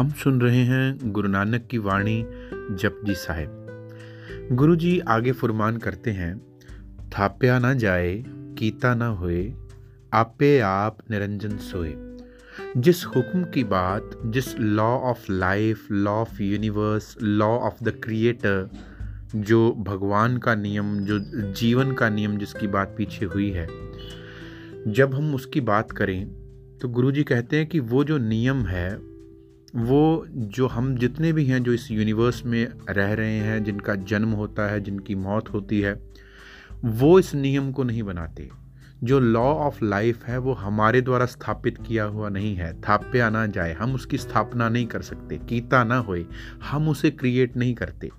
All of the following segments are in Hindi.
हम सुन रहे हैं गुरु नानक की वाणी जपजी साहिब। गुरु जी आगे फुरमान करते हैं, थाप्या ना जाए, कीता ना होए, आपे आप निरंजन सोए। जिस हुक्म की बात, जिस law of life law of universe law of the creator जो भगवान का नियम, जो जीवन का नियम जिसकी बात पीछे हुई है, जब हम उसकी बात करें तो गुरु जी कहते हैं कि वो जो नियम है वो जो हम जितने भी हैं जो इस यूनिवर्स में रह रहे हैं, जिनका जन्म होता है, जिनकी मौत होती है, वो इस नियम को नहीं बनाते। जो लॉ ऑफ़ लाइफ है, वो हमारे द्वारा स्थापित किया हुआ नहीं है। थाप्या ना जाए, हम उसकी स्थापना नहीं कर सकते। कीता ना होए, हम उसे क्रिएट नहीं करते।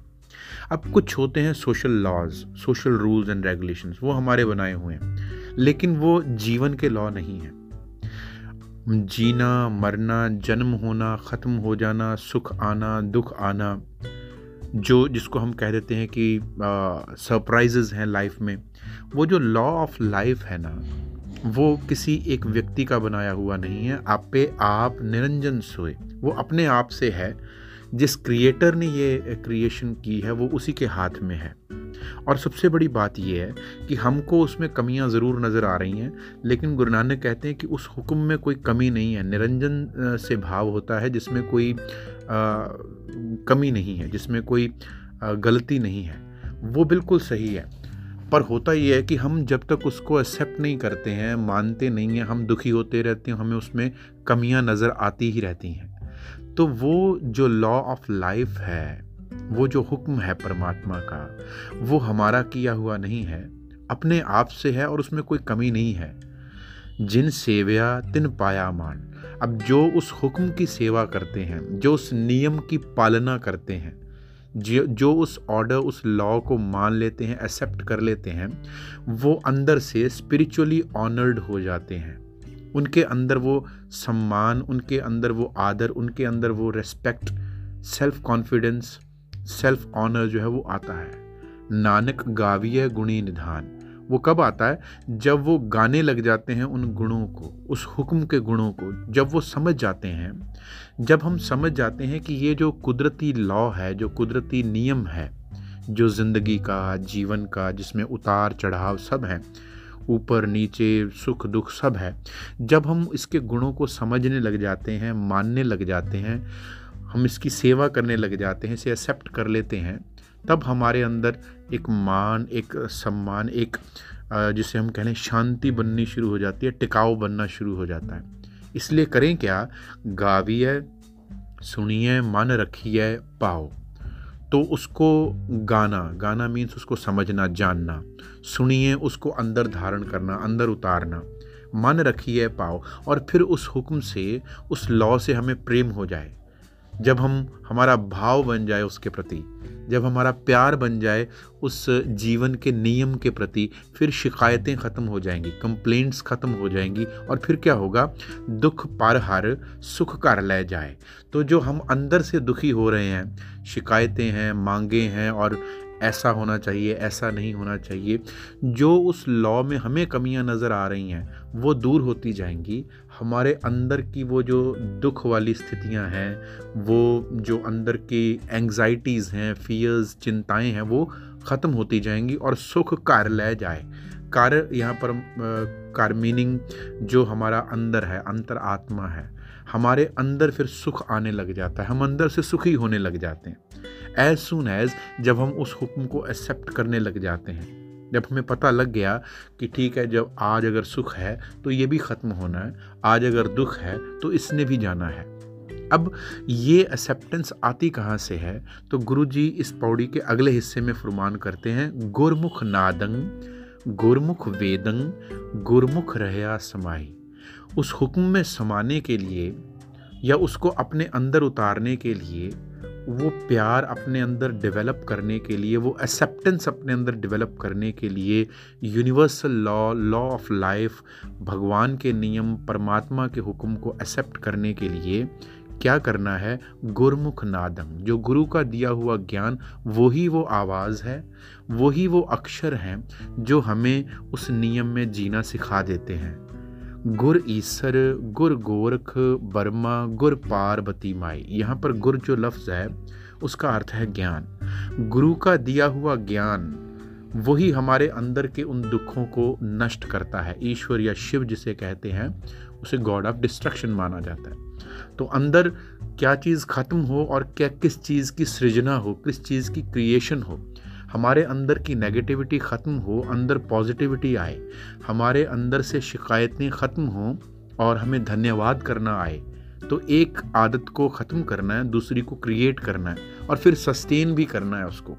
अब कुछ होते हैं social laws social rules and regulations वो हमारे बनाए हुए हैं। लेकिन वो जीवन के लॉ नहीं हैं। जीना, मरना, जन्म होना, ख़त्म हो जाना, सुख आना, दुख आना, जो जिसको हम कह देते हैं कि सरप्राइजेज हैं लाइफ में, वो जो लॉ ऑफ़ लाइफ है ना, वो किसी एक व्यक्ति का बनाया हुआ नहीं है। आप पे आप निरंजन सोए, वो अपने आप से है जिस क्रिएटर ने ये क्रिएशन की है वो उसी के हाथ में है। और सबसे बड़ी बात यह है कि हमको उसमें कमियाँ ज़रूर नज़र आ रही हैं लेकिन गुरु नानक कहते हैं कि उस हुक्म में कोई कमी नहीं है। निरंजन से भाव होता है जिसमें कोई आ, कमी नहीं है जिसमें कोई आ, गलती नहीं है। वो बिल्कुल सही है। पर होता यह है कि हम जब तक उसको एक्सेप्ट नहीं करते हैं मानते नहीं हैं हम दुखी होते रहते हैं हमें उसमें कमियाँ नज़र आती ही रहती हैं। तो वो जो लॉ ऑफ़ लाइफ है, वो जो हुक्म है परमात्मा का, वो हमारा किया हुआ नहीं है, अपने आप से है और उसमें कोई कमी नहीं है। जिन सेवया, तिन पाया मान। अब जो उस हुक्म की सेवा करते हैं, जो उस नियम की पालना करते हैं, जो जो उस ऑर्डर उस लॉ को मान लेते हैं एक्सेप्ट कर लेते हैं, वो अंदर से स्पिरिचुअली ऑनर्ड हो जाते हैं। उनके अंदर वो सम्मान, उनके अंदर वो आदर, उनके अंदर वो respect self confidence self honour जो है वो आता है। नानक गाविय गुणी निधान। वो कब आता है? जब वो गाने लग जाते हैं उन गुणों को, उस हुक्म के गुणों को, जब वो समझ जाते हैं। जब हम समझ जाते हैं कि ये जो कुदरती लॉ है, जो कुदरती नियम है, जो ज़िंदगी का, जीवन का, जिसमें उतार चढ़ाव सब हैं ऊपर, नीचे, सुख, दुख सब है। जब हम इसके गुणों को समझने लग जाते हैं, मानने लग जाते हैं, हम इसकी सेवा करने लग जाते हैं, इसे एक्सेप्ट कर लेते हैं, तब हमारे अंदर एक मान, एक सम्मान, एक जिसे हम कह लें शांति बननी शुरू हो जाती है, टिकाऊ बनना शुरू हो जाता है। इसलिए करें क्या? गाविए, सुनिए, मन रखिए, पाओ। तो उसको गाना गाना मीन्स उसको समझना, जानना। सुनिए, उसको अंदर धारण करना, अंदर उतारना। मन रखिए पाओ, और फिर उस हुक्म से, उस लॉ से हमें प्रेम हो जाए। जब हम, हमारा भाव बन जाए उसके प्रति, जब हमारा प्यार बन जाए उस जीवन के नियम के प्रति, फिर शिकायतें ख़त्म हो जाएँगी कंप्लेंट्स ख़त्म हो जाएँगी और फिर क्या होगा? दुख पार हर सुख कर ले जाए। तो जो हम अंदर से दुखी हो रहे हैं, शिकायतें हैं, मांगे हैं और ऐसा होना चाहिए, ऐसा नहीं होना चाहिए। जो उस लॉ में हमें कमियाँ नज़र आ रही हैं, वो दूर होती जाएँगी। हमारे अंदर की वो जो दुख वाली स्थितियाँ हैं, वो जो अंदर की एंग्जाइटीज़ हैं फियर्स चिंताएँ हैं, वो ख़त्म होती जाएँगी और सुख कार्य ले जाए। कार्य यहाँ पर कार मीनिंग जो हमारा अंदर है, अंतर आत्मा है, हमारे अंदर फिर सुख आने लग जाता है, हम अंदर से सुखी होने लग जाते हैं। एज सुन एज जब हम उस हुक्म को एक्सेप्ट करने लग जाते हैं, जब हमें पता लग गया कि ठीक है, जब आज अगर सुख है तो ये भी ख़त्म होना है, आज अगर दुख है तो इसने भी जाना है। अब ये एक्सेप्टेंस आती कहाँ से है? तो गुरु जी इस पौड़ी के अगले हिस्से में फरमान करते हैं, गुरमुख नादंग गुरमुख वेदंग गुरमुख रहया समाई उस हुक्म में समाने के लिए या उसको अपने अंदर उतारने के लिए, वो प्यार अपने अंदर डेवलप करने के लिए, वो एक्सेप्टेंस अपने अंदर डेवलप करने के लिए universal law law of life भगवान के नियम, परमात्मा के हुक्म को एक्सेप्ट करने के लिए क्या करना है? गुरमुख नादम। जो गुरु का दिया हुआ ज्ञान, वही वो आवाज़ है, वही वो अक्षर हैं, जो हमें उस नियम में जीना सिखा देते हैं। गुर ईसर, गुर गोरख, बर्मा, गुर पार्वती माई। यहाँ पर गुर जो लफ्ज़ है, उसका अर्थ है ज्ञान। गुरु का दिया हुआ ज्ञान, वही हमारे अंदर के उन दुखों को नष्ट करता है। ईश्वर या शिव जिसे कहते हैं उसे गॉड ऑफ़ डिस्ट्रक्शन माना जाता है। तो अंदर क्या चीज़ ख़त्म हो और क्या किस चीज़ की सृजना हो, किस चीज़ की क्रिएशन हो, हमारे अंदर की नेगेटिविटी ख़त्म हो, अंदर पॉजिटिविटी आए, हमारे अंदर से शिकायतें ख़त्म हों और हमें धन्यवाद करना आए तो एक आदत को ख़त्म करना है, दूसरी को क्रिएट करना है और फिर सस्टेन भी करना है उसको,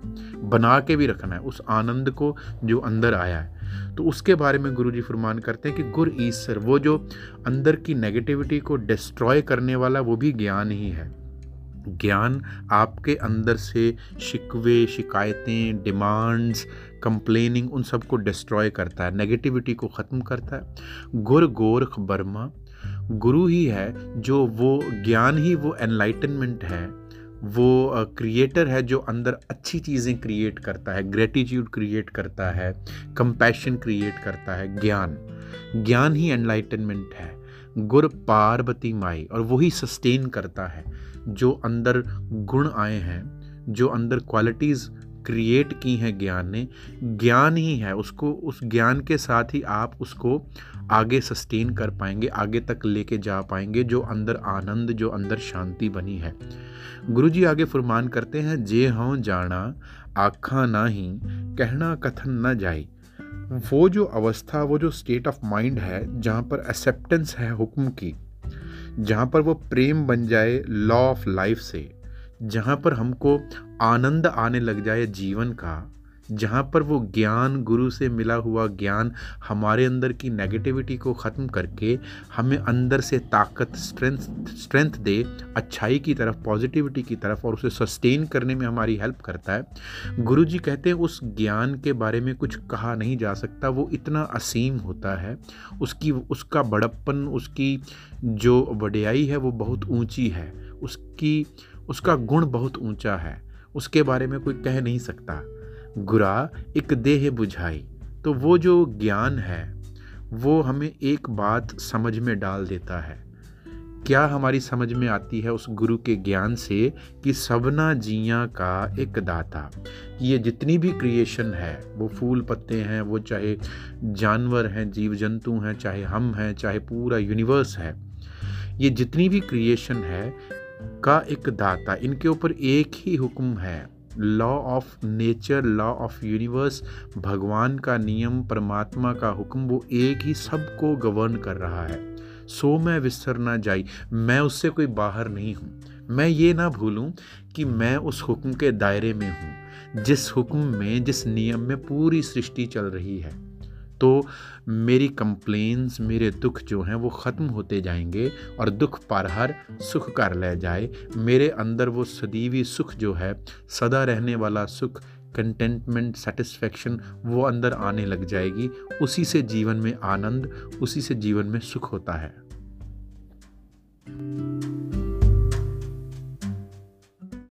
बना के भी रखना है, उस आनंद को जो अंदर आया है। तो उसके बारे में गुरु जी फरमान करते हैं कि गुर ईश्वर, वो जो अंदर की नेगेटिविटी को डिस्ट्रॉय करने वाला, वो भी ज्ञान ही है। ज्ञान आपके अंदर से शिकवे, शिकायतें डिमांड्स कंप्लेनिंग उन सबको डिस्ट्रॉय करता है नेगेटिविटी को ख़त्म करता है। गुर गोरख बर्मा, गुरु ही है जो वो ज्ञान ही, वो एनलाइटनमेंट है। वो क्रिएटर है जो अंदर अच्छी चीज़ें क्रिएट करता है ग्रेटिट्यूड क्रिएट करता है कंपैशन क्रिएट करता है, ज्ञान। ज्ञान ही एनलाइटनमेंट है। गुर पार्वती माई, और वही सस्टेन करता है। जो अंदर गुण आए हैं, जो अंदर क्वालिटीज़ क्रिएट की हैं ज्ञान ने, ज्ञान ही है, उसको, उस ज्ञान के साथ ही आप उसको आगे सस्टेन कर पाएँगे, आगे तक लेके जा पाएँगे, जो अंदर आनंद, जो अंदर शांति बनी है। गुरु जी आगे फरमान करते हैं, जे हों जाना आखा ना ही कहना कथन न जाए वो जो अवस्था, वो जो स्टेट ऑफ़ माइंड है, जहाँ पर एक्सेप्टेंस है हुक्म की, जहाँ पर वो प्रेम बन जाए लॉ ऑफ़ लाइफ से जहाँ पर हमको आनंद आने लग जाए जीवन का, जहाँ पर वो ज्ञान गुरु से मिला हुआ ज्ञान हमारे अंदर की नेगेटिविटी को ख़त्म करके हमें अंदर से ताकत स्ट्रेंथ स्ट्रेंथ दे, अच्छाई की तरफ़ पॉजिटिविटी की तरफ़ और उसे सस्टेन करने में हमारी हेल्प करता है। गुरु जी कहते हैं, उस ज्ञान के बारे में कुछ कहा नहीं जा सकता, वो इतना असीम होता है। उसकी, उसका बड़प्पन, उसकी जो वड्याई है वो बहुत ऊँची है। उसकी उसका गुण बहुत ऊँचा है, उसके बारे में कोई कह नहीं सकता। गुरा एक देह बुझाई तो वो जो ज्ञान है, वो हमें एक बात समझ में डाल देता है। क्या हमारी समझ में आती है उस गुरु के ज्ञान से कि सबना जिया का एक दाता? ये जितनी भी क्रिएशन है, वो फूल पत्ते हैं, वो चाहे जानवर हैं जीव जंतु हैं, चाहे हम हैं, चाहे पूरा यूनिवर्स है, ये जितनी भी क्रिएशन है का एक दाता, इनके ऊपर एक ही हुक्म है। Law of nature law of universe भगवान का नियम, परमात्मा का हुक्म, वो एक ही सबको गवर्न कर रहा है। सो मैं विसर ना जाई, मैं उससे कोई बाहर नहीं हूँ। मैं ये ना भूलूँ कि मैं उस हुक्म के दायरे में हूँ, जिस हुक्म में, जिस नियम में पूरी सृष्टि चल रही है। तो मेरी कंप्लेन्स मेरे दुख जो हैं, वो ख़त्म होते जाएँगे और दुख पर हर सुख कर ले जाए। मेरे अंदर वो सदीवी सुख जो है, सदा रहने वाला सुख कंटेंटमेंट सेटिस्फेक्शन वो अंदर आने लग जाएगी। उसी से जीवन में आनंद, उसी से जीवन में सुख होता है।